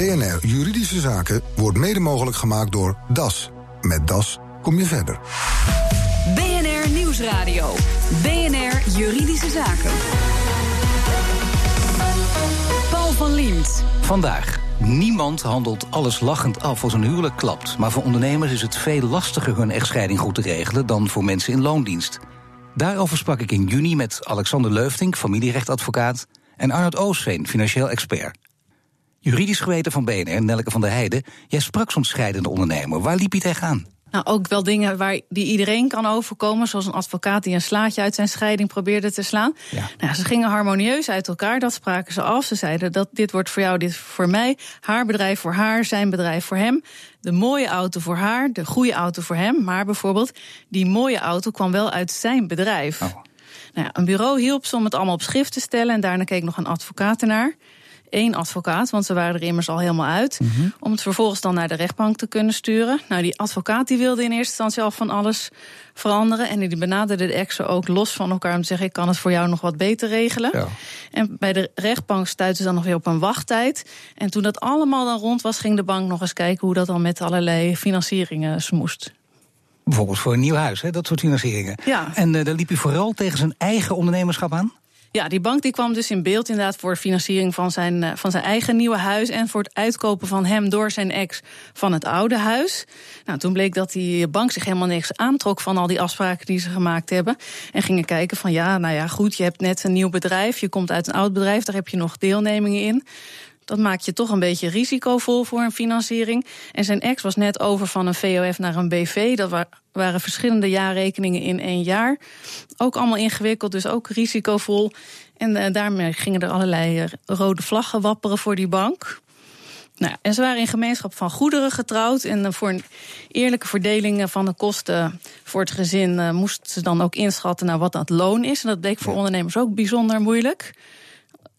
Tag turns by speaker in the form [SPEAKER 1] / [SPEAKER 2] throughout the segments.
[SPEAKER 1] BNR Juridische Zaken wordt mede mogelijk gemaakt door DAS. Met DAS kom je verder.
[SPEAKER 2] BNR Nieuwsradio. BNR Juridische Zaken. Paul van Liemt.
[SPEAKER 3] Vandaag. Niemand handelt alles lachend af als een huwelijk klapt. Maar voor ondernemers is het veel lastiger hun echtscheiding goed te regelen dan voor mensen in loondienst. Daarover sprak ik in juni met Alexander Leufting, familierechtadvocaat, en Arnold Oosveen, financieel expert. Juridisch geweten van BNR, Nelke van der Heijden, jij sprak zo'n scheidende ondernemer. Waar liep je tegenaan?
[SPEAKER 4] Nou, ook wel dingen waar, die iedereen kan overkomen. Zoals een advocaat die een slaatje uit zijn scheiding probeerde te slaan. Ja. Nou, ze gingen harmonieus uit elkaar, dat spraken ze af. Ze zeiden dat dit wordt voor jou, dit voor mij. Haar bedrijf voor haar, zijn bedrijf voor hem. De mooie auto voor haar, de goede auto voor hem. Maar bijvoorbeeld, die mooie auto kwam wel uit zijn bedrijf. Oh. Nou ja, een bureau hielp ze om het allemaal op schrift te stellen. En daarna keek nog een advocaat ernaar één advocaat, want ze waren er immers al helemaal uit. Mhm. Om het vervolgens dan naar de rechtbank te kunnen sturen. Nou, die advocaat die wilde in eerste instantie al van alles veranderen. En die benaderde de exo ook los van elkaar om te zeggen: ik kan het voor jou nog wat beter regelen. Ja. En bij de rechtbank stuitte ze dan nog weer op een wachttijd. En toen dat allemaal dan rond was, ging de bank nog eens kijken hoe dat dan met allerlei financieringen smoest.
[SPEAKER 3] Bijvoorbeeld voor een nieuw huis, hè, dat soort financieringen. Ja. En uh, daar liep hij vooral tegen zijn eigen ondernemerschap aan?
[SPEAKER 4] Ja, die bank die kwam dus in beeld inderdaad voor financiering van zijn, eh, van zijn eigen nieuwe huis. En voor het uitkopen van hem door zijn ex van het oude huis. Nou, toen bleek dat die bank zich helemaal niks aantrok van al die afspraken die ze gemaakt hebben. En gingen kijken van ja, nou ja, goed, je hebt net een nieuw bedrijf. Je komt uit een oud bedrijf, daar heb je nog deelnemingen in. Dat maakt je toch een beetje risicovol voor een financiering. En zijn ex was net over van een VOF naar een BV. Dat waren verschillende jaarrekeningen in één jaar. Ook allemaal ingewikkeld, dus ook risicovol. En uh, daarmee gingen er allerlei eh, rode vlaggen wapperen voor die bank. Nou, en ze waren in gemeenschap van goederen getrouwd. En eh, voor een eerlijke verdeling van de kosten voor het gezin moesten ze dan ook inschatten naar wat dat loon is. En dat bleek voor ondernemers ook bijzonder moeilijk.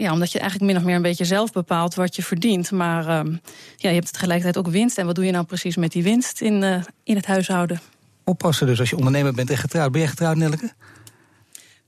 [SPEAKER 4] Ja, omdat je eigenlijk min of meer een beetje zelf bepaalt wat je verdient. Maar uh, ja, je hebt tegelijkertijd ook winst. En wat doe je nou precies met die winst in, uh, in het huishouden?
[SPEAKER 3] Oppassen dus als je ondernemer bent en getrouwd. Ben jij getrouwd, Nelke?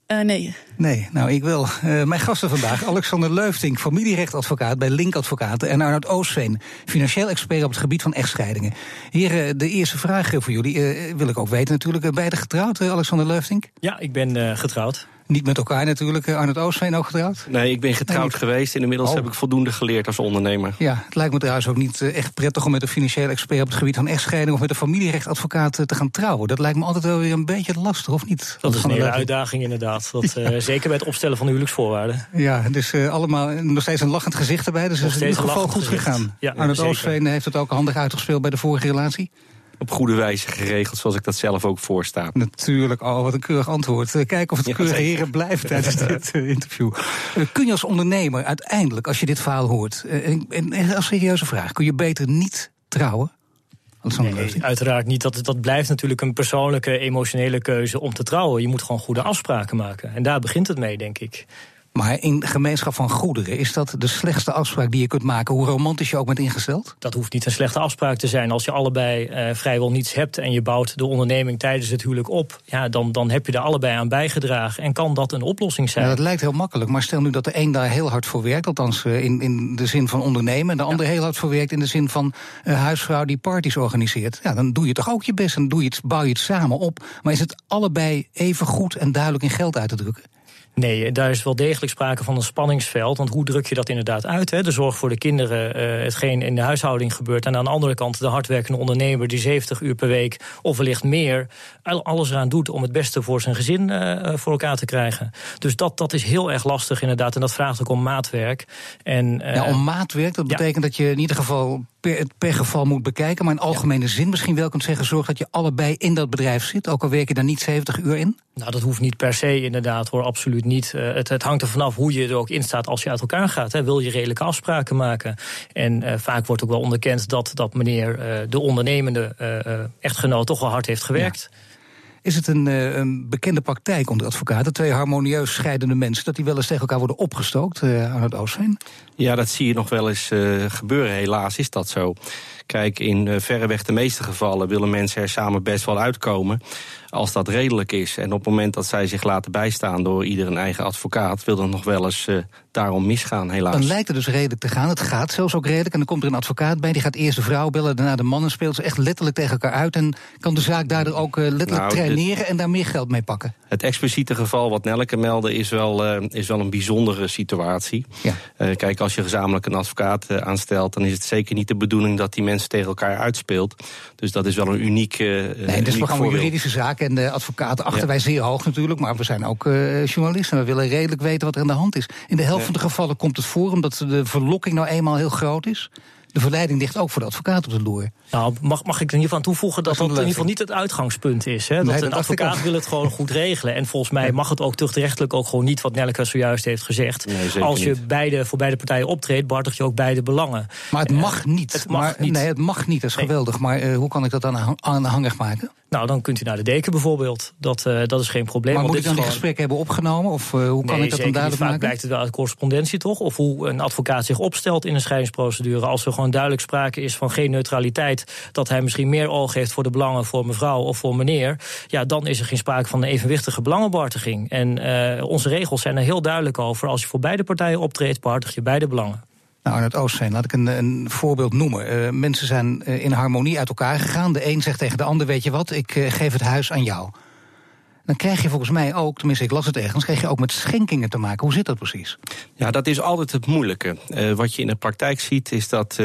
[SPEAKER 4] Uh, nee.
[SPEAKER 3] Nee, nou ik wil. Uh, mijn gasten vandaag, Alexander Leufting, familierechtadvocaat bij Link Advocaten... en Arnoud Oosveen, financieel expert op het gebied van echtscheidingen. Hier de eerste vraag voor jullie, wil ik ook weten natuurlijk. Beide getrouwd, Alexander Leufting?
[SPEAKER 5] Ja, ik ben getrouwd.
[SPEAKER 3] Niet met elkaar natuurlijk. Eh, Arnold Oostveen ook getrouwd?
[SPEAKER 6] Nee, ik ben getrouwd geweest. En inmiddels oh. heb ik voldoende geleerd als ondernemer.
[SPEAKER 3] Ja, het lijkt me trouwens ook niet eh, echt prettig om met een financieel expert op het gebied van echtscheiding of met een familierechtadvocaat eh, te gaan trouwen. Dat lijkt me altijd wel weer een beetje lastig, of niet?
[SPEAKER 5] Dat, is een hele uitdaging inderdaad. Dat, zeker bij het opstellen van huwelijksvoorwaarden.
[SPEAKER 3] Ja, dus allemaal nog steeds een lachend gezicht erbij. Dus is in ieder geval goed gegaan. Ja, Arnold Oostveen heeft het ook handig uitgespeeld bij de vorige relatie
[SPEAKER 6] op goede wijze geregeld, zoals ik dat zelf ook voorsta.
[SPEAKER 3] Natuurlijk, oh, wat een keurig antwoord. Eh, Kijk of het ja, keurig heren blijft tijdens dit eh, interview. Eh, kun je als ondernemer uiteindelijk, als je dit verhaal hoort, en, en als serieuze vraag, kun je beter niet trouwen?
[SPEAKER 5] Nee, uiteraard niet. Dat, dat blijft natuurlijk een persoonlijke, emotionele keuze om te trouwen. Je moet gewoon goede afspraken maken. En daar begint het mee, denk ik.
[SPEAKER 3] Maar in gemeenschap van goederen, is dat de slechtste afspraak die je kunt maken, hoe romantisch je ook bent ingesteld?
[SPEAKER 5] Dat hoeft niet een slechte afspraak te zijn. Als je allebei uh, vrijwel niets hebt en je bouwt de onderneming tijdens het huwelijk op, ja, dan, dan heb je er allebei aan bijgedragen. En kan dat een oplossing zijn?
[SPEAKER 3] Ja, dat lijkt heel makkelijk. Maar stel nu dat de een daar heel hard voor werkt, althans uh, in, in de zin van ondernemen, en de ander heel hard voor werkt in de zin van uh, huisvrouw die parties organiseert. Ja, dan doe je toch ook je best en doe je het, bouw je het samen op. Maar is het allebei even goed en duidelijk in geld uit te drukken?
[SPEAKER 5] Nee, daar is wel degelijk sprake van een spanningsveld. Want hoe druk je dat inderdaad uit? Hè? De zorg voor de kinderen, uh, hetgeen in de huishouding gebeurt. En aan de andere kant de hardwerkende ondernemer die 70 uur per week of wellicht meer alles eraan doet om het beste voor zijn gezin uh, voor elkaar te krijgen. Dus dat, dat is heel erg lastig inderdaad. En dat vraagt ook om maatwerk. En,
[SPEAKER 3] uh, ja, om maatwerk, dat betekent dat je in ieder geval per, per geval moet bekijken. Maar in algemene zin misschien wel kunt zeggen: zorg dat je allebei in dat bedrijf zit. Ook al werk je daar niet 70 uur in.
[SPEAKER 5] Nou, dat hoeft niet per se inderdaad hoor, absoluut niet. Uh, het, het, hangt er vanaf hoe je er ook in staat als je uit elkaar gaat. Hè. Wil je redelijke afspraken maken? En uh, vaak wordt ook wel onderkend dat, dat meneer uh, de ondernemende echtgenoot toch wel hard heeft gewerkt. Ja.
[SPEAKER 3] Is het een, een, bekende praktijk onder advocaten, twee harmonieus scheidende mensen, dat die wel eens tegen elkaar worden opgestookt aan het Oostveen?
[SPEAKER 6] Ja, dat zie je nog wel eens gebeuren. Helaas is dat zo. Kijk, in verreweg de meeste gevallen willen mensen er samen best wel uitkomen. als dat redelijk is. En op het moment dat zij zich laten bijstaan door ieder een eigen advocaat, wil dat nog wel eens uh, daarom misgaan, helaas.
[SPEAKER 3] Dan lijkt het dus redelijk te gaan. Het gaat zelfs ook redelijk. En dan komt er een advocaat bij, die gaat eerst de vrouw bellen, daarna de mannen speelt ze echt letterlijk tegen elkaar uit. En kan de zaak daardoor ook uh, letterlijk nou, traineren en daar meer geld mee pakken.
[SPEAKER 6] Het expliciete geval wat Nelke meldde is wel, uh, is wel een bijzondere situatie. Ja. kijk, als je gezamenlijk een advocaat aanstelt, dan is het zeker niet de bedoeling dat die mensen tegen elkaar uitspeelt. Dus dat is wel een uniek. nee,
[SPEAKER 3] het is een juridische zaak en de advocaten achter wij zeer hoog natuurlijk, maar we zijn ook uh, journalisten. We willen redelijk weten wat er aan de hand is. In de helft van de gevallen komt het voor omdat de verlokking nou eenmaal heel groot is de verleiding ligt ook voor de advocaat op de loer.
[SPEAKER 5] Nou, mag, mag ik er in ieder geval toevoegen dat dat, in ieder geval niet het uitgangspunt is. Hè? Dat een advocaat wil het gewoon goed regelen. En volgens mij mag het ook tuchtrechtelijk ook gewoon niet, wat Nelke zojuist heeft gezegd. Als je beide, voor beide partijen optreedt, bartig je ook beide belangen.
[SPEAKER 3] Maar het mag niet. Het mag maar, niet. Nee, het mag niet, dat is geweldig. Maar uh, hoe kan ik dat dan aanhangig maken?
[SPEAKER 5] Nou, dan kunt u naar de deken bijvoorbeeld. Dat, uh, dat is geen probleem.
[SPEAKER 3] Maar
[SPEAKER 5] moet
[SPEAKER 3] ik dan die gesprek hebben opgenomen? Of uh, hoe kan
[SPEAKER 5] nee,
[SPEAKER 3] ik dat dan duidelijk
[SPEAKER 5] vaak
[SPEAKER 3] maken?
[SPEAKER 5] blijkt het wel uit correspondentie toch? Of hoe een advocaat zich opstelt in een scheidingsprocedure. Als er gewoon duidelijk sprake is van geen neutraliteit... dat hij misschien meer oog heeft voor de belangen voor mevrouw of voor meneer... ja, dan is er geen sprake van een evenwichtige belangenbehartiging. En uh, onze regels zijn er heel duidelijk over. Als je voor beide partijen optreedt, behartig je beide belangen.
[SPEAKER 3] Nou, in het Oostzeen, laat ik een, een voorbeeld noemen. Uh, mensen zijn uh, in harmonie uit elkaar gegaan. De een zegt tegen de ander, weet je wat, ik geef het huis aan jou. Dan krijg je volgens mij ook, tenminste ik las het ergens... krijg je ook met schenkingen te maken. Hoe zit dat precies?
[SPEAKER 6] Ja, dat is altijd het moeilijke. wat je in de praktijk ziet is dat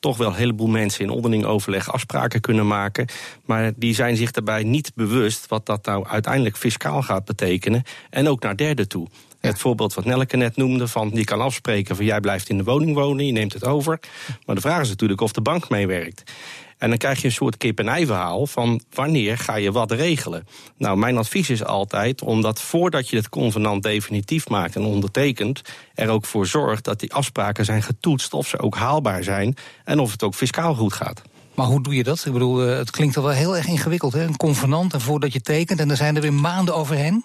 [SPEAKER 6] toch wel een heleboel mensen... in onderling overleg afspraken kunnen maken... maar die zijn zich daarbij niet bewust... wat dat nou uiteindelijk fiscaal gaat betekenen... en ook naar derden toe. Het voorbeeld wat Nelleke net noemde, van die kan afspreken van jij blijft in de woning wonen, je neemt het over. Maar de vraag is natuurlijk of de bank meewerkt. En dan krijg je een soort kip-en-ei verhaal van wanneer ga je wat regelen. Nou, mijn advies is altijd omdat voordat je het convenant definitief maakt en ondertekent, er ook voor zorgt dat die afspraken zijn getoetst of ze ook haalbaar zijn en of het ook fiscaal goed gaat.
[SPEAKER 3] Maar hoe doe je dat? Ik bedoel, het klinkt al wel heel erg ingewikkeld, hè? Een convenant en voordat je tekent en dan zijn er weer maanden overheen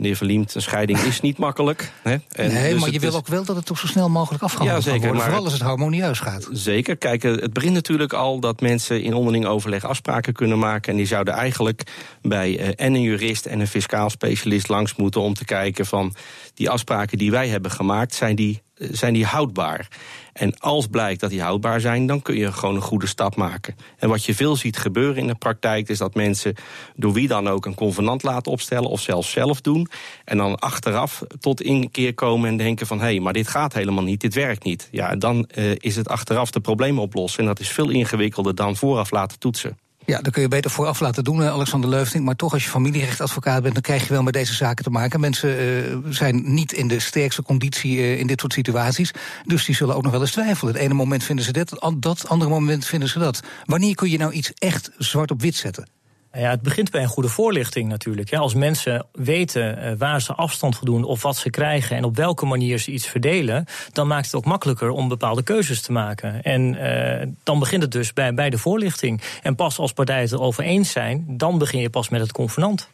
[SPEAKER 6] meneer Verliemd, een scheiding is niet makkelijk. Hè?
[SPEAKER 3] En nee, dus maar je wil ook wel dat het toch zo snel mogelijk afgehandeld ja, zeker. Vooral als het harmonieus gaat.
[SPEAKER 6] Zeker. Kijk, het begint natuurlijk al dat mensen in onderling overleg afspraken kunnen maken. En die zouden eigenlijk bij uh, en een jurist en een fiscaal specialist langs moeten... om te kijken van die afspraken die wij hebben gemaakt, zijn die, eh, zijn die houdbaar? En als blijkt dat die houdbaar zijn, dan kun je gewoon een goede stap maken. En wat je veel ziet gebeuren in de praktijk, is dat mensen door wie dan ook een convenant laten opstellen, of zelfs zelf doen. En dan achteraf tot inkeer komen en denken van hé, hey, maar dit gaat helemaal niet, dit werkt niet. Ja, dan uh, is het achteraf de problemen oplossen. En dat is veel ingewikkelder dan vooraf laten toetsen.
[SPEAKER 3] Ja, dat kun je beter vooraf laten doen, eh, Alexander Leufting. Maar toch, als je familierechtadvocaat bent, dan krijg je wel met deze zaken te maken. Mensen uh, zijn niet in de sterkste conditie uh, in dit soort situaties. Dus die zullen ook nog wel eens twijfelen. Het ene moment vinden ze dit, dat andere moment vinden ze dat. Wanneer kun je nou iets echt zwart op wit zetten?
[SPEAKER 5] Ja, het begint bij een goede voorlichting natuurlijk. Als mensen weten eh, waar ze afstand van doen of wat ze krijgen en op welke manier ze iets verdelen, dan maakt het ook makkelijker om bepaalde keuzes te maken. En uh, dan begint het dus bij, bij de voorlichting. En pas als partijen het erover eens zijn, dan begin je pas met het convenant.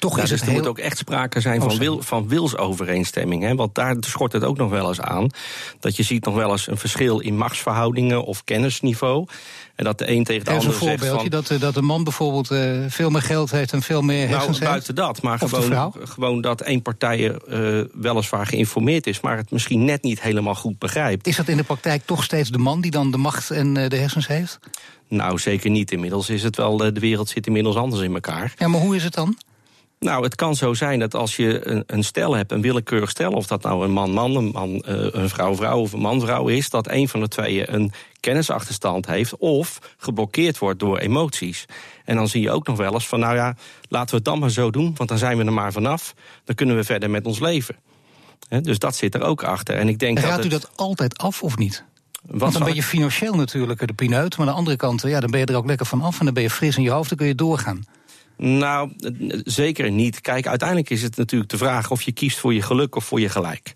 [SPEAKER 6] Toch is dus het er moet ook echt sprake zijn van, wil, van wilsovereenstemming. Hè? Want daar schort het ook nog wel eens aan. Dat je ziet nog wel eens een verschil in machtsverhoudingen of kennisniveau. En dat de een tegen de ander zegt
[SPEAKER 3] een voorbeeldje, dat, eh, dat een man bijvoorbeeld uh, veel meer geld heeft en veel meer hersens
[SPEAKER 6] nou, buiten dat, maar gewoon, gewoon dat één partij uh, weliswaar geïnformeerd is... maar het misschien net niet helemaal goed begrijpt.
[SPEAKER 3] Is dat in de praktijk toch steeds de man die dan de macht en de hersens heeft?
[SPEAKER 6] Nou, zeker niet. Inmiddels is het wel, de wereld zit inmiddels anders in elkaar.
[SPEAKER 3] Ja, maar hoe is het dan?
[SPEAKER 6] Nou, het kan zo zijn dat als je een, een stel hebt, een willekeurig stel... of dat nou een man-man, een, man, uh, een vrouw-vrouw of een man-vrouw is... dat een van de tweeën een kennisachterstand heeft... of geblokkeerd wordt door emoties. En dan zie je ook nog wel eens van, nou ja, laten we het dan maar zo doen... want dan zijn we er maar vanaf, dan kunnen we verder met ons leven. dus dat zit er ook achter. En ik denk
[SPEAKER 3] Raadt
[SPEAKER 6] dat
[SPEAKER 3] u dat altijd af of niet? Wat Want dan ben je financieel natuurlijk de pineut... maar aan de andere kant, ja, dan ben je er ook lekker van af... en dan ben je fris in je hoofd, dan kun je doorgaan.
[SPEAKER 6] Nou, zeker niet. Kijk, uiteindelijk is het natuurlijk de vraag of je kiest voor je geluk of voor je gelijk.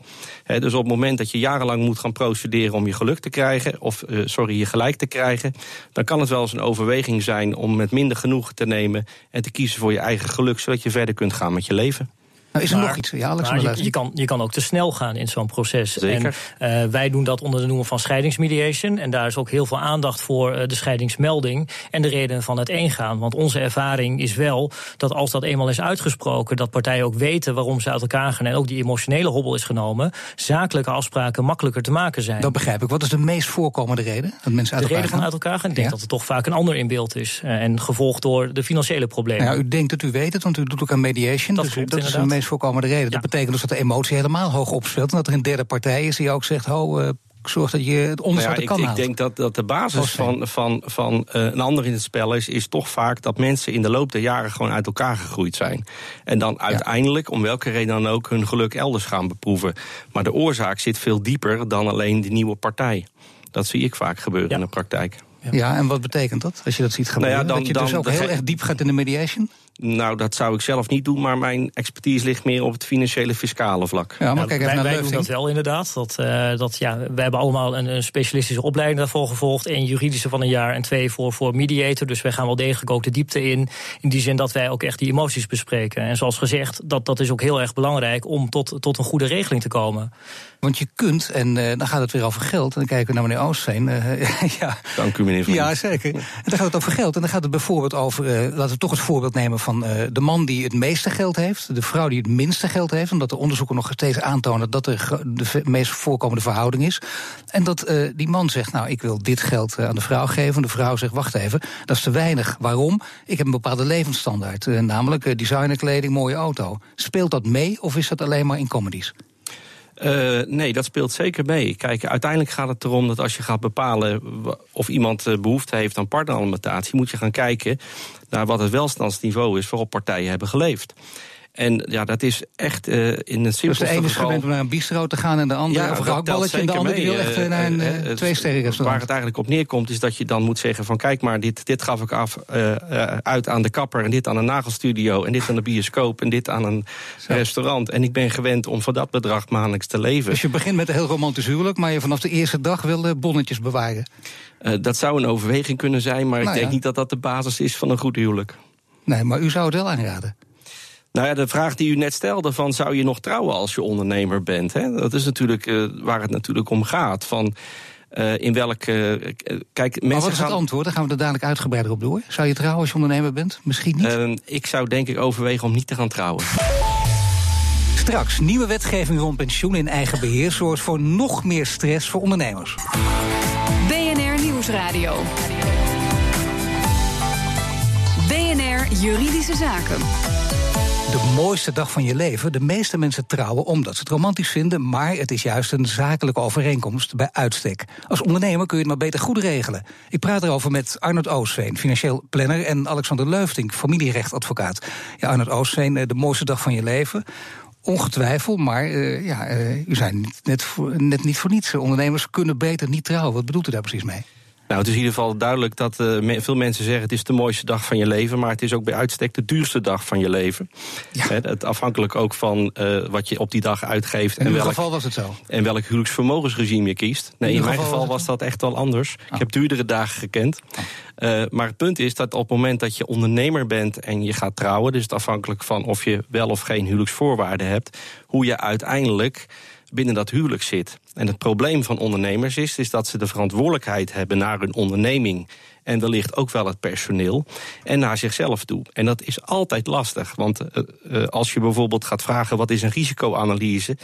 [SPEAKER 6] dus op het moment dat je jarenlang moet gaan procederen om je geluk te krijgen, of uh, sorry, je gelijk te krijgen, dan kan het wel eens een overweging zijn om met minder genoegen te nemen en te kiezen voor je eigen geluk, zodat je verder kunt gaan met je leven.
[SPEAKER 3] Nou, is er nog iets? Ja, Alex,
[SPEAKER 5] je, je, kan, je kan ook te snel gaan in zo'n proces.
[SPEAKER 6] Zeker.
[SPEAKER 5] En uh, wij doen dat onder de noemer van scheidingsmediation. En daar is ook heel veel aandacht voor uh, de scheidingsmelding en de reden van het eengaan. Want onze ervaring is wel dat als dat eenmaal is uitgesproken, dat partijen ook weten waarom ze uit elkaar gaan en ook die emotionele hobbel is genomen, zakelijke afspraken makkelijker te maken zijn.
[SPEAKER 3] Dat begrijp ik. Wat is de meest voorkomende reden dat mensen uit
[SPEAKER 5] de reden van uit elkaar gaan? Ik denk dat er toch vaak een ander in beeld is. Uh, en gevolgd door de financiële problemen.
[SPEAKER 3] Nou ja, u denkt dat u weet het, want u doet ook aan mediation.
[SPEAKER 5] Dat,
[SPEAKER 3] dus
[SPEAKER 5] klopt,
[SPEAKER 3] dat is de meest voorkomende reden. Ja. Dat betekent dus dat de emotie helemaal hoog opspeelt. En dat er een derde partij is die ook zegt: ho, uh, zorg dat je het onderste
[SPEAKER 6] nou ja,
[SPEAKER 3] kan
[SPEAKER 6] ik. Ik denk dat, dat de basis van, van, van uh, een ander in het spel is, is toch vaak dat mensen in de loop der jaren gewoon uit elkaar gegroeid zijn. En dan uiteindelijk, om welke reden dan ook, hun geluk elders gaan beproeven. Maar de oorzaak zit veel dieper dan alleen die nieuwe partij. Dat zie ik vaak gebeuren ja. in de praktijk.
[SPEAKER 3] Ja. ja, en wat betekent dat als je dat ziet gebeuren?
[SPEAKER 6] Nou ja, dan,
[SPEAKER 3] dat je dus
[SPEAKER 6] dan,
[SPEAKER 3] ook heel erg diep gaat in de mediation?
[SPEAKER 6] Nou, dat zou ik zelf niet doen, maar mijn expertise ligt meer op het financiële fiscale vlak.
[SPEAKER 3] Ja, maar kijk even
[SPEAKER 5] wij,
[SPEAKER 3] naar
[SPEAKER 5] wij doen dat wel inderdaad. Dat, uh, dat, ja, wij hebben allemaal een, een, specialistische opleiding daarvoor gevolgd. één juridische van een jaar en twee voor, voor mediator. Dus wij gaan wel degelijk ook de diepte in. In die zin dat wij ook echt die emoties bespreken. En zoals gezegd, dat, dat is ook heel erg belangrijk om tot, tot een goede regeling te komen.
[SPEAKER 3] Want je kunt, en uh, dan gaat het weer over geld. En dan kijken we naar meneer Oostveen. Uh, ja.
[SPEAKER 6] Dank u, meneer Van
[SPEAKER 3] Ja, zeker. En dan gaat het over geld. En dan gaat het bijvoorbeeld over, uh, laten we toch het voorbeeld nemen van de man die het meeste geld heeft, de vrouw die het minste geld heeft, omdat de onderzoeken nog steeds aantonen dat de, de meest voorkomende verhouding is. En dat die man zegt, nou, ik wil dit geld aan de vrouw geven. De vrouw zegt, wacht even, dat is te weinig. Waarom? Ik heb een bepaalde levensstandaard, namelijk designerkleding, mooie auto. Speelt dat mee of is dat alleen maar in comedies?
[SPEAKER 6] Uh, nee, dat speelt zeker mee. Kijk, uiteindelijk gaat het erom dat als je gaat bepalen of iemand behoefte heeft aan partneralimentatie, moet je gaan kijken naar wat het welstandsniveau is waarop partijen hebben geleefd. En ja, dat is echt uh, in een simpelste
[SPEAKER 3] Dus de ene is gewend om naar een bistro te gaan en de andere
[SPEAKER 6] ja,
[SPEAKER 3] of een gehaktballetje en de andere die wil echt uh, naar een uh, twee sterren.
[SPEAKER 6] Waar het eigenlijk op neerkomt is dat je dan moet zeggen van kijk maar, dit, dit gaf ik af uit aan de kapper en dit aan een nagelstudio en dit aan de bioscoop en dit aan een Zo. restaurant. En ik ben gewend om voor dat bedrag maandelijks te leven.
[SPEAKER 3] Dus je begint met een heel romantisch huwelijk, maar je vanaf de eerste dag wil bonnetjes bewaren.
[SPEAKER 6] dat zou een overweging kunnen zijn, maar nou ik denk ja. niet dat dat de basis is van een goed huwelijk.
[SPEAKER 3] Nee, maar u zou het wel aanraden.
[SPEAKER 6] Nou ja, de vraag die u net stelde: van zou je nog trouwen als je ondernemer bent? Hè? Dat is natuurlijk uh, waar het natuurlijk om gaat. Van uh, in welk. Uh, kijk, mensen
[SPEAKER 3] maar wat is
[SPEAKER 6] gaan...
[SPEAKER 3] het antwoord? Daar gaan we er dadelijk uitgebreider op door. Zou je trouwen als je ondernemer bent? Misschien niet.
[SPEAKER 6] ik zou denk ik overwegen om niet te gaan trouwen.
[SPEAKER 3] Straks, nieuwe wetgeving rond pensioen in eigen beheer zorgt voor nog meer stress voor ondernemers.
[SPEAKER 2] BNR Nieuwsradio. BNR Juridische Zaken.
[SPEAKER 3] De mooiste dag van je leven. De meeste mensen trouwen omdat ze het romantisch vinden, maar het is juist een zakelijke overeenkomst bij uitstek. Als ondernemer kun je het maar beter goed regelen. Ik praat erover met Arnold Oosveen, financieel planner, en Alexander Leufting, familierechtadvocaat. Ja, Arnold Oosveen, de mooiste dag van je leven. Ongetwijfeld, maar uh, ja, uh, u zijn net, net niet voor niets. Ondernemers kunnen beter niet trouwen. Wat bedoelt u daar precies mee?
[SPEAKER 6] Nou, het is in ieder geval duidelijk dat uh, veel mensen zeggen... het is de mooiste dag van je leven... maar het is ook bij uitstek de duurste dag van je leven. Ja. He, het afhankelijk ook van uh, wat je op die dag uitgeeft.
[SPEAKER 3] In
[SPEAKER 6] en
[SPEAKER 3] uw
[SPEAKER 6] welk,
[SPEAKER 3] geval was het zo?
[SPEAKER 6] En welk huwelijksvermogensregime je kiest. Nee, in, in mijn geval was, was dat echt wel anders. Ik heb duurdere dagen gekend. Oh. Uh, maar het punt is dat op het moment dat je ondernemer bent... en je gaat trouwen, dus het afhankelijk van of je wel of geen huwelijksvoorwaarden hebt... hoe je uiteindelijk binnen dat huwelijk zit. En het probleem van ondernemers is, is dat ze de verantwoordelijkheid hebben naar hun onderneming. En wellicht ook wel het personeel. En naar zichzelf toe. En dat is altijd lastig. Want uh, uh, als je bijvoorbeeld gaat vragen wat is een risicoanalyse.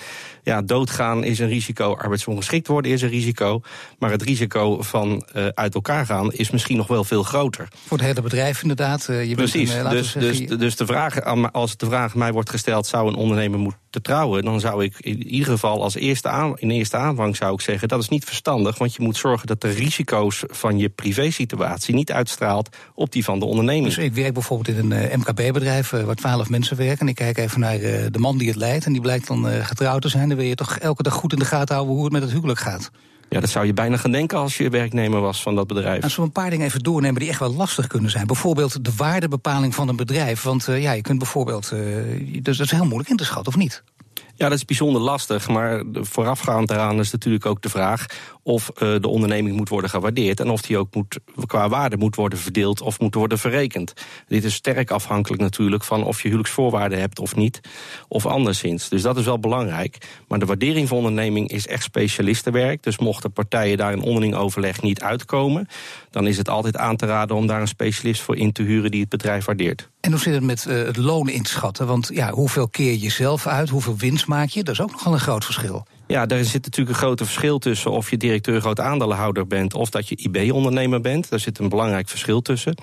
[SPEAKER 6] Ja, doodgaan is een risico. Arbeidsongeschikt worden is een risico. Maar het risico van uh, uit elkaar gaan is misschien nog wel veel groter.
[SPEAKER 3] Voor het hele bedrijf inderdaad. je
[SPEAKER 6] Precies.
[SPEAKER 3] Een,
[SPEAKER 6] dus, dus, dus de vraag, als de vraag mij wordt gesteld, zou een ondernemer moeten trouwen? Dan zou ik in ieder geval als eerste aan, in eerste aanvang zou ik zeggen, dat is niet verstandig. Want je moet zorgen dat de risico's van je privésituatie niet uitstraalt op die van de onderneming.
[SPEAKER 3] Dus ik werk bijvoorbeeld in een uh, MKB-bedrijf uh, waar twaalf mensen werken. En ik kijk even naar uh, de man die het leidt. En die blijkt dan getrouwd te zijn. Dan wil je toch elke dag goed in de gaten houden hoe het met het huwelijk gaat.
[SPEAKER 6] Ja, dat zou je bijna gaan denken als je werknemer was van dat bedrijf.
[SPEAKER 3] Als we een paar dingen even doornemen die echt wel lastig kunnen zijn. Bijvoorbeeld de waardebepaling van een bedrijf. Want ja, je kunt bijvoorbeeld. dus dat is heel moeilijk in te schatten, of niet?
[SPEAKER 6] Ja, dat is bijzonder lastig. Maar voorafgaand daaraan is natuurlijk ook de vraag of uh, de onderneming moet worden gewaardeerd en of die ook moet, qua waarde moet worden verdeeld of moet worden verrekend. Dit is sterk afhankelijk natuurlijk van of je huwelijksvoorwaarden hebt of niet, of anderszins. Dus dat is wel belangrijk. Maar de waardering van onderneming is echt specialistenwerk. Dus mochten partijen daar in onderling overleg niet uitkomen, dan is het altijd aan te raden om daar een specialist voor in te huren die het bedrijf waardeert.
[SPEAKER 3] En hoe zit het met uh, het loon inschatten? Want ja, hoeveel keer je zelf uit, hoeveel winst maak je? Is ook nogal een groot verschil.
[SPEAKER 6] Ja, daar zit natuurlijk een groot verschil tussen of je directeur groot aandeelhouder bent of dat je IB-ondernemer bent. Daar zit een belangrijk verschil tussen.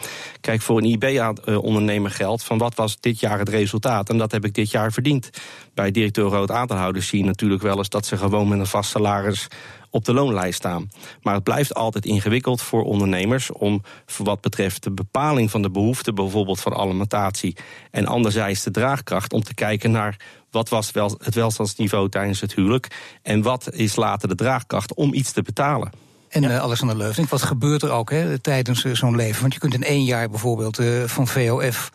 [SPEAKER 6] Kijk, voor een IB-ondernemer geldt van wat was dit jaar het resultaat en dat heb ik dit jaar verdiend. Bij directeur groot aandeelhouders zie je natuurlijk wel eens dat ze gewoon met een vast salaris op de loonlijst staan. Maar het blijft altijd ingewikkeld voor ondernemers om voor wat betreft de bepaling van de behoeften, bijvoorbeeld van alimentatie, en anderzijds de draagkracht om te kijken naar wat was het welstandsniveau tijdens het huwelijk en wat is later de draagkracht om iets te betalen.
[SPEAKER 3] En ja. uh, Alexander Leufink, wat gebeurt er ook tijdens uh, zo'n leven? Want je kunt in één jaar bijvoorbeeld uh, van VOF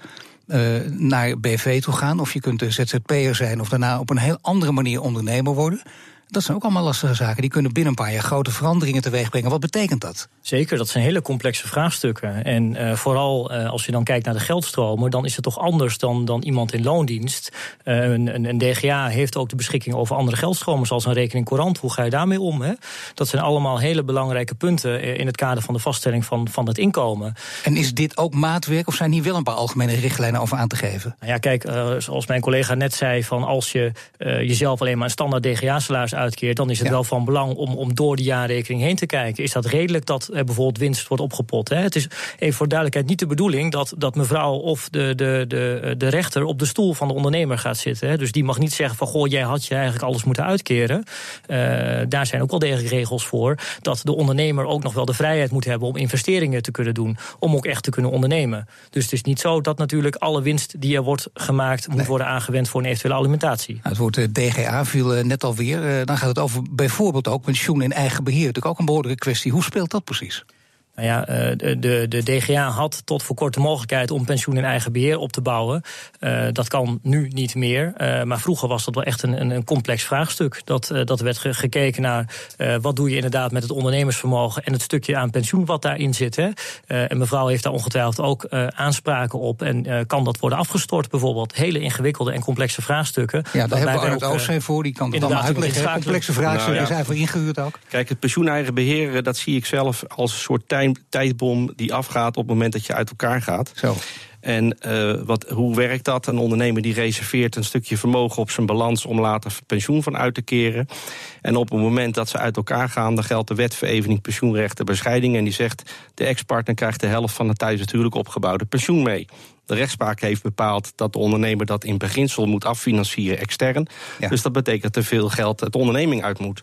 [SPEAKER 3] naar BV toe gaan, of je kunt ZZP'er zijn, of daarna op een heel andere manier ondernemer worden. Dat zijn ook allemaal lastige zaken. Die kunnen binnen een paar jaar grote veranderingen teweeg brengen. Wat betekent dat?
[SPEAKER 5] Zeker, dat zijn hele complexe vraagstukken. En uh, vooral uh, als je dan kijkt naar de geldstromen, dan is het toch anders dan, dan iemand in loondienst. Uh, een, een, een, DGA heeft ook de beschikking over andere geldstromen, zoals een rekening courant. Hoe ga je daarmee om? Hè? Dat zijn allemaal hele belangrijke punten in het kader van de vaststelling van, van het inkomen.
[SPEAKER 3] En is dit ook maatwerk of zijn hier wel een paar algemene richtlijnen over aan te geven?
[SPEAKER 5] Nou ja, kijk, zoals mijn collega net zei, van als je jezelf alleen maar een standaard DGA-salaris uitkeert, dan is het ja. wel van belang om, om door de jaarrekening heen te kijken. Is dat redelijk dat er bijvoorbeeld winst wordt opgepot? Hè? Het is even voor duidelijkheid niet de bedoeling dat, dat mevrouw of de, de, de, de rechter op de stoel van de ondernemer gaat zitten. Hè? Dus die mag niet zeggen van goh, jij had je eigenlijk alles moeten uitkeren. Uh, daar zijn ook wel degelijk regels voor. Dat de ondernemer ook nog wel de vrijheid moet hebben om investeringen te kunnen doen. Om ook echt te kunnen ondernemen. Dus het is niet zo dat natuurlijk alle winst die er wordt gemaakt moet nee. worden aangewend voor een eventuele alimentatie.
[SPEAKER 3] Nou, het woord uh, DGA viel uh, net alweer. Dan gaat het over bijvoorbeeld ook pensioen in eigen beheer. Natuurlijk ook een behoorlijke kwestie. Hoe speelt dat precies?
[SPEAKER 5] Nou ja, de, de, de DGA had tot voor kort de mogelijkheid om pensioen in eigen beheer op te bouwen. Uh, dat kan nu niet meer. Uh, maar vroeger was dat wel echt een, een complex vraagstuk. Dat, uh, dat werd ge gekeken naar wat doe je inderdaad met het ondernemersvermogen en het stukje aan pensioen wat daarin zit. Hè. en mevrouw heeft daar ongetwijfeld ook aanspraken op. En kan dat worden afgestort bijvoorbeeld? Hele ingewikkelde en complexe vraagstukken.
[SPEAKER 3] Ja, daar hebben we Arnold Oossee voor. Die kan het allemaal uitleggen. Complexe vraagstukken nou, ja. zijn voor ingehuurd ook.
[SPEAKER 6] Kijk, het pensioen eigen beheer, dat zie ik zelf als een soort tijd tijdbom die afgaat op het moment dat je uit elkaar gaat.
[SPEAKER 3] Zo.
[SPEAKER 6] En uh, wat, hoe werkt dat? Een ondernemer die reserveert een stukje vermogen op zijn balans om later pensioen van uit te keren. En op het moment dat ze uit elkaar gaan, dan geldt de wet verevening pensioenrechten bij scheiding. En die zegt de ex-partner krijgt de helft van het tijdens het huwelijk opgebouwde pensioen mee. De rechtspraak heeft bepaald dat de ondernemer dat in beginsel moet affinancieren extern. Ja. Dus dat betekent dat er veel geld het onderneming uit moet.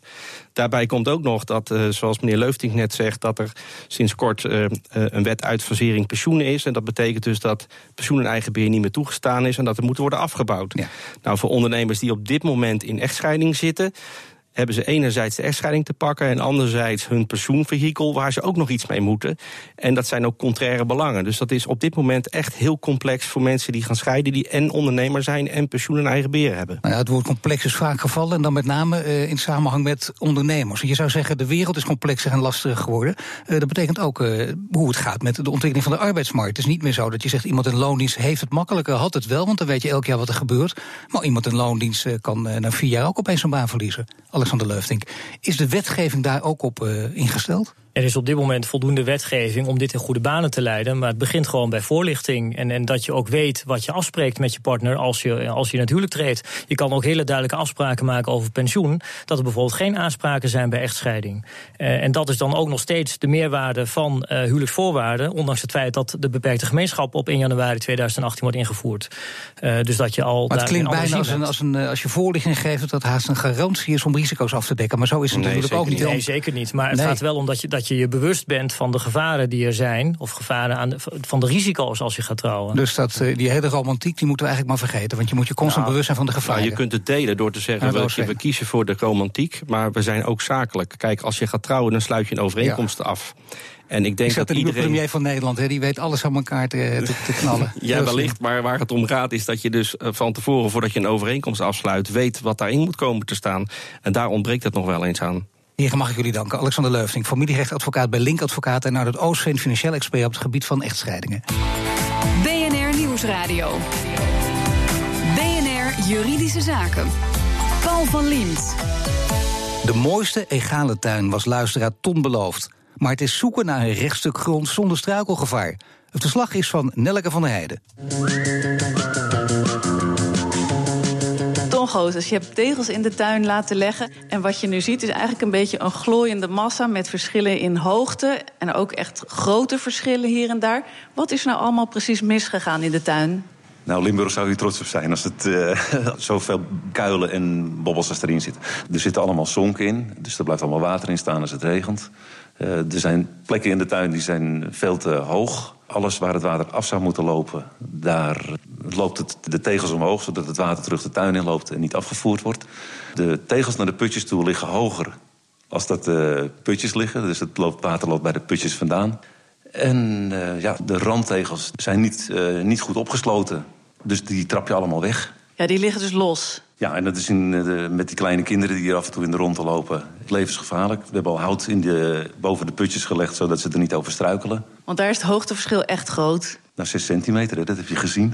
[SPEAKER 6] Daarbij komt ook nog dat, uh, zoals meneer Leufting net zegt, dat er sinds kort uh, een wet uitfasering pensioenen is. En dat betekent dus dat pensioen in eigen beheer niet meer toegestaan is en dat er moet worden afgebouwd. Ja. Nou, voor ondernemers die op dit moment in echtscheiding zitten hebben ze enerzijds de echtscheiding te pakken en anderzijds hun pensioenvehikel waar ze ook nog iets mee moeten. En dat zijn ook contraire belangen. Dus dat is op dit moment echt heel complex voor mensen die gaan scheiden, die en ondernemer zijn en pensioen en eigen beheer hebben.
[SPEAKER 3] Nou ja, het woord complex is vaak gevallen en dan met name uh, in samenhang met ondernemers. Je zou zeggen, de wereld is complexer en lastiger geworden. Uh, dat betekent ook uh, hoe het gaat met de ontwikkeling van de arbeidsmarkt. Het is niet meer zo dat je zegt iemand in loondienst heeft het makkelijker, had het wel, want dan weet je elk jaar wat er gebeurt. Maar iemand in loondienst kan na vier jaar ook opeens een baan verliezen. Alexander Leufdink. Is de wetgeving daar ook op uh, ingesteld?
[SPEAKER 5] Er is op dit moment voldoende wetgeving om dit in goede banen te leiden. Maar het begint gewoon bij voorlichting. En, en dat je ook weet wat je afspreekt met je partner als je, als je natuurlijk treedt. Je kan ook hele duidelijke afspraken maken over pensioen. Dat er bijvoorbeeld geen aanspraken zijn bij echtscheiding. Uh, en dat is dan ook nog steeds de meerwaarde van uh, huwelijksvoorwaarden. Ondanks het feit dat de beperkte gemeenschap op 1 januari 2018 wordt ingevoerd. Uh, dus dat je al.
[SPEAKER 3] Maar het klinkt bijna als, een, als, een, als je voorlichting geeft dat haast een garantie is om risico's af te dekken. Maar zo is het
[SPEAKER 5] nee,
[SPEAKER 3] natuurlijk ook
[SPEAKER 5] niet. Nee, zeker niet. Maar het nee. gaat wel om dat je, dat je je bewust bent van de gevaren die er zijn. Of gevaren aan de, van de risico's als je gaat trouwen.
[SPEAKER 3] Dus dat, die hele romantiek die moeten we eigenlijk maar vergeten. Want je moet je constant nou, bewust zijn van de gevaren.
[SPEAKER 6] Nou, je kunt het delen door te zeggen, we, we, kiezen voor de romantiek. Maar we zijn ook zakelijk. Kijk, als je gaat trouwen, dan sluit je een overeenkomst ja. af. En ik denk
[SPEAKER 7] Ik
[SPEAKER 6] dat
[SPEAKER 7] de nieuwe
[SPEAKER 6] iedereen.
[SPEAKER 7] premier van Nederland, hè, die weet alles aan elkaar te, te, te knallen.
[SPEAKER 6] Ja, wellicht. Maar waar het om gaat is dat je dus eh, van tevoren, voordat je een overeenkomst afsluit, weet wat daarin moet komen te staan. En daar ontbreekt het nog wel eens aan.
[SPEAKER 7] Heren, mag ik jullie danken. Alexander Leufting, familierechtadvocaat bij Link Advocaat... en het Oostveen financieel expert op het gebied van echtscheidingen.
[SPEAKER 2] BNR Nieuwsradio. BNR Juridische Zaken. Paul van Liemt.
[SPEAKER 7] De mooiste egale tuin was luisteraar Ton beloofd. Maar het is zoeken naar een rechtstuk grond zonder struikelgevaar. Het verslag is van Nelleke van der Heijden.
[SPEAKER 4] Ton Gozes, je hebt tegels in de tuin laten leggen. En wat je nu ziet is eigenlijk een beetje een glooiende massa... met verschillen in hoogte en ook echt grote verschillen hier en daar. Wat is nou allemaal precies misgegaan in de tuin?
[SPEAKER 8] Nou, Limburg zou hier trots op zijn als het uh, zoveel kuilen en bobbels als erin zit. Er zitten allemaal zonken in, dus er blijft allemaal water in staan als het regent. Uh, er zijn plekken in de tuin die zijn veel te hoog. Alles waar het water af zou moeten lopen, daar loopt het de tegels omhoog... zodat het water terug de tuin in loopt en niet afgevoerd wordt. De tegels naar de putjes toe liggen hoger als dat de putjes liggen. Dus het loopt, water loopt bij de putjes vandaan. En uh, ja, de randtegels zijn niet, uh, niet goed opgesloten. Dus die trap je allemaal weg.
[SPEAKER 4] Ja, die liggen dus los.
[SPEAKER 8] Ja, en dat is in de, met die kleine kinderen die hier af en toe in de ronde lopen levensgevaarlijk. We hebben al hout in de, boven de putjes gelegd, zodat ze er niet over struikelen.
[SPEAKER 4] Want daar is het hoogteverschil echt groot.
[SPEAKER 8] Nou, 6 centimeter, hè, dat heb je gezien.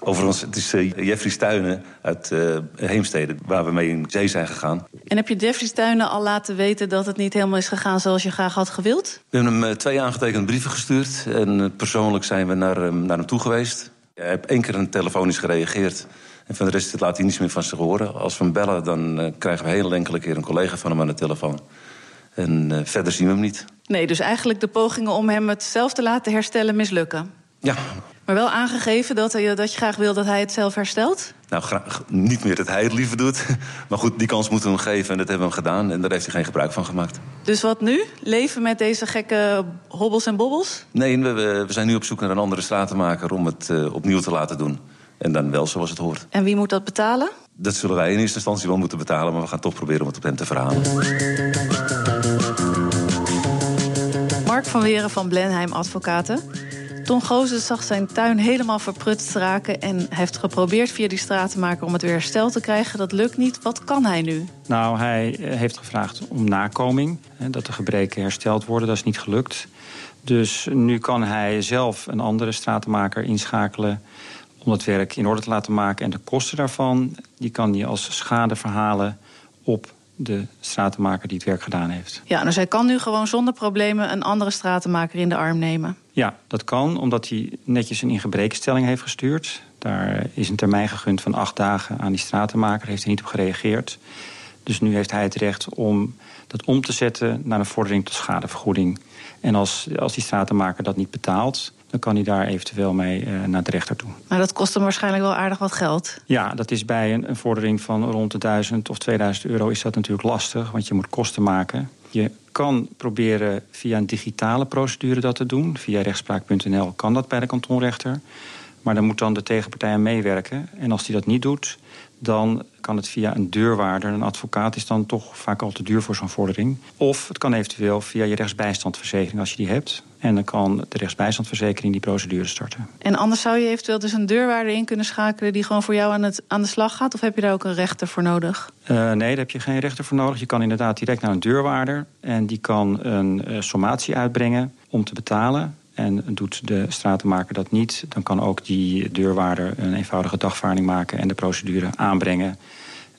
[SPEAKER 8] Overigens, het is uh, Jeffrey Stuinen uit uh, Heemstede, waar we mee in zee zijn gegaan.
[SPEAKER 4] En heb je Jeffrey Stuinen al laten weten dat het niet helemaal is gegaan zoals je graag had gewild?
[SPEAKER 8] We hebben hem uh, twee aangetekende brieven gestuurd. En persoonlijk zijn we naar, naar hem toe geweest. Hij heeft één keer een telefonisch gereageerd. En van de rest laat hij niets meer van zich horen. Als we hem bellen, dan krijgen we heel enkele keer een collega van hem aan de telefoon. En verder zien we hem niet.
[SPEAKER 4] Nee, dus eigenlijk de pogingen om hem het zelf te laten herstellen mislukken.
[SPEAKER 8] Ja.
[SPEAKER 4] Maar wel aangegeven dat, dat je graag wil dat hij het zelf herstelt?
[SPEAKER 8] Nou, graag, niet meer dat hij het liever doet. Maar goed, die kans moeten we hem geven en dat hebben we hem gedaan. En daar heeft hij geen gebruik van gemaakt.
[SPEAKER 4] Dus wat nu? Leven met deze gekke hobbels en bobbels?
[SPEAKER 8] Nee, we, we zijn nu op zoek naar een andere stratenmaker om het uh, opnieuw te laten doen. En dan wel zoals het hoort.
[SPEAKER 4] En wie moet dat betalen?
[SPEAKER 8] Dat zullen wij in eerste instantie wel moeten betalen, maar we gaan toch proberen om het op hem te verhalen.
[SPEAKER 4] Mark van Weren van Blenheim Advocaten. Ton Gozes zag zijn tuin helemaal verprutst raken... en heeft geprobeerd via die stratenmaker om het weer hersteld te krijgen. Dat lukt niet. Wat kan hij nu?
[SPEAKER 9] Nou, hij heeft gevraagd om nakoming. Dat de gebreken hersteld worden. Dat is niet gelukt. Dus nu kan hij zelf een andere stratenmaker inschakelen om het werk in orde te laten maken. En de kosten daarvan, die kan hij als schade verhalen op de stratenmaker die het werk gedaan heeft.
[SPEAKER 4] Ja, dus hij kan nu gewoon zonder problemen een andere stratenmaker in de arm nemen.
[SPEAKER 9] Ja, dat kan, omdat hij netjes een ingebrekenstelling heeft gestuurd. Daar is een termijn gegund van acht dagen aan die stratenmaker. Heeft hij niet op gereageerd. Dus nu heeft hij het recht om dat om te zetten naar een vordering tot schadevergoeding. En als, als die stratenmaker dat niet betaalt, dan kan hij daar eventueel mee uh, naar de rechter toe.
[SPEAKER 4] Maar dat kost hem waarschijnlijk wel aardig wat geld.
[SPEAKER 9] Ja, dat is bij een, een vordering van rond de 1000 of 2000 euro is dat natuurlijk lastig, want je moet kosten maken. Je kan proberen via een digitale procedure dat te doen. Via rechtspraak.nl kan dat bij de kantonrechter. Maar dan moet dan de tegenpartij aan meewerken. En als die dat niet doet, dan kan het via een deurwaarder. Een advocaat is dan toch vaak al te duur voor zo'n vordering. Of het kan eventueel via je rechtsbijstandverzekering als je die hebt. En dan kan de rechtsbijstandverzekering die procedure starten.
[SPEAKER 4] En anders zou je eventueel dus een deurwaarder in kunnen schakelen... die gewoon voor jou aan, het, aan de slag gaat? Of heb je daar ook een rechter voor nodig?
[SPEAKER 9] Uh, nee, daar heb je geen rechter voor nodig. Je kan inderdaad direct naar een deurwaarder. En die kan een uh, sommatie uitbrengen om te betalen. En doet de stratenmaker dat niet, dan kan ook die deurwaarder een eenvoudige dagvaarding maken en de procedure aanbrengen.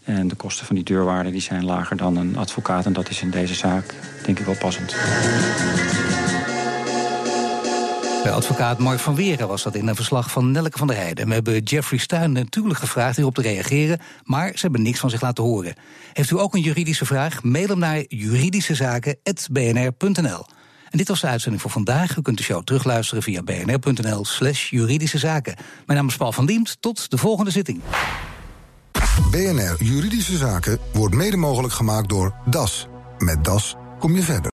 [SPEAKER 9] En de kosten van die deurwaarder die zijn lager dan een advocaat. En dat is in deze zaak denk ik wel passend.
[SPEAKER 7] Bij advocaat Mark van Weren was dat in een verslag van Nelke van der Heijden. We hebben Jeffrey Stuin natuurlijk gevraagd hierop te reageren... maar ze hebben niks van zich laten horen. Heeft u ook een juridische vraag? Mail hem naar juridischezaken.bnr.nl. En dit was de uitzending voor vandaag. U kunt de show terugluisteren via bnr.nl slash juridische zaken. Mijn naam is Paul van Diemt. Tot de volgende zitting.
[SPEAKER 1] BNR Juridische Zaken wordt mede mogelijk gemaakt door DAS. Met DAS kom je verder.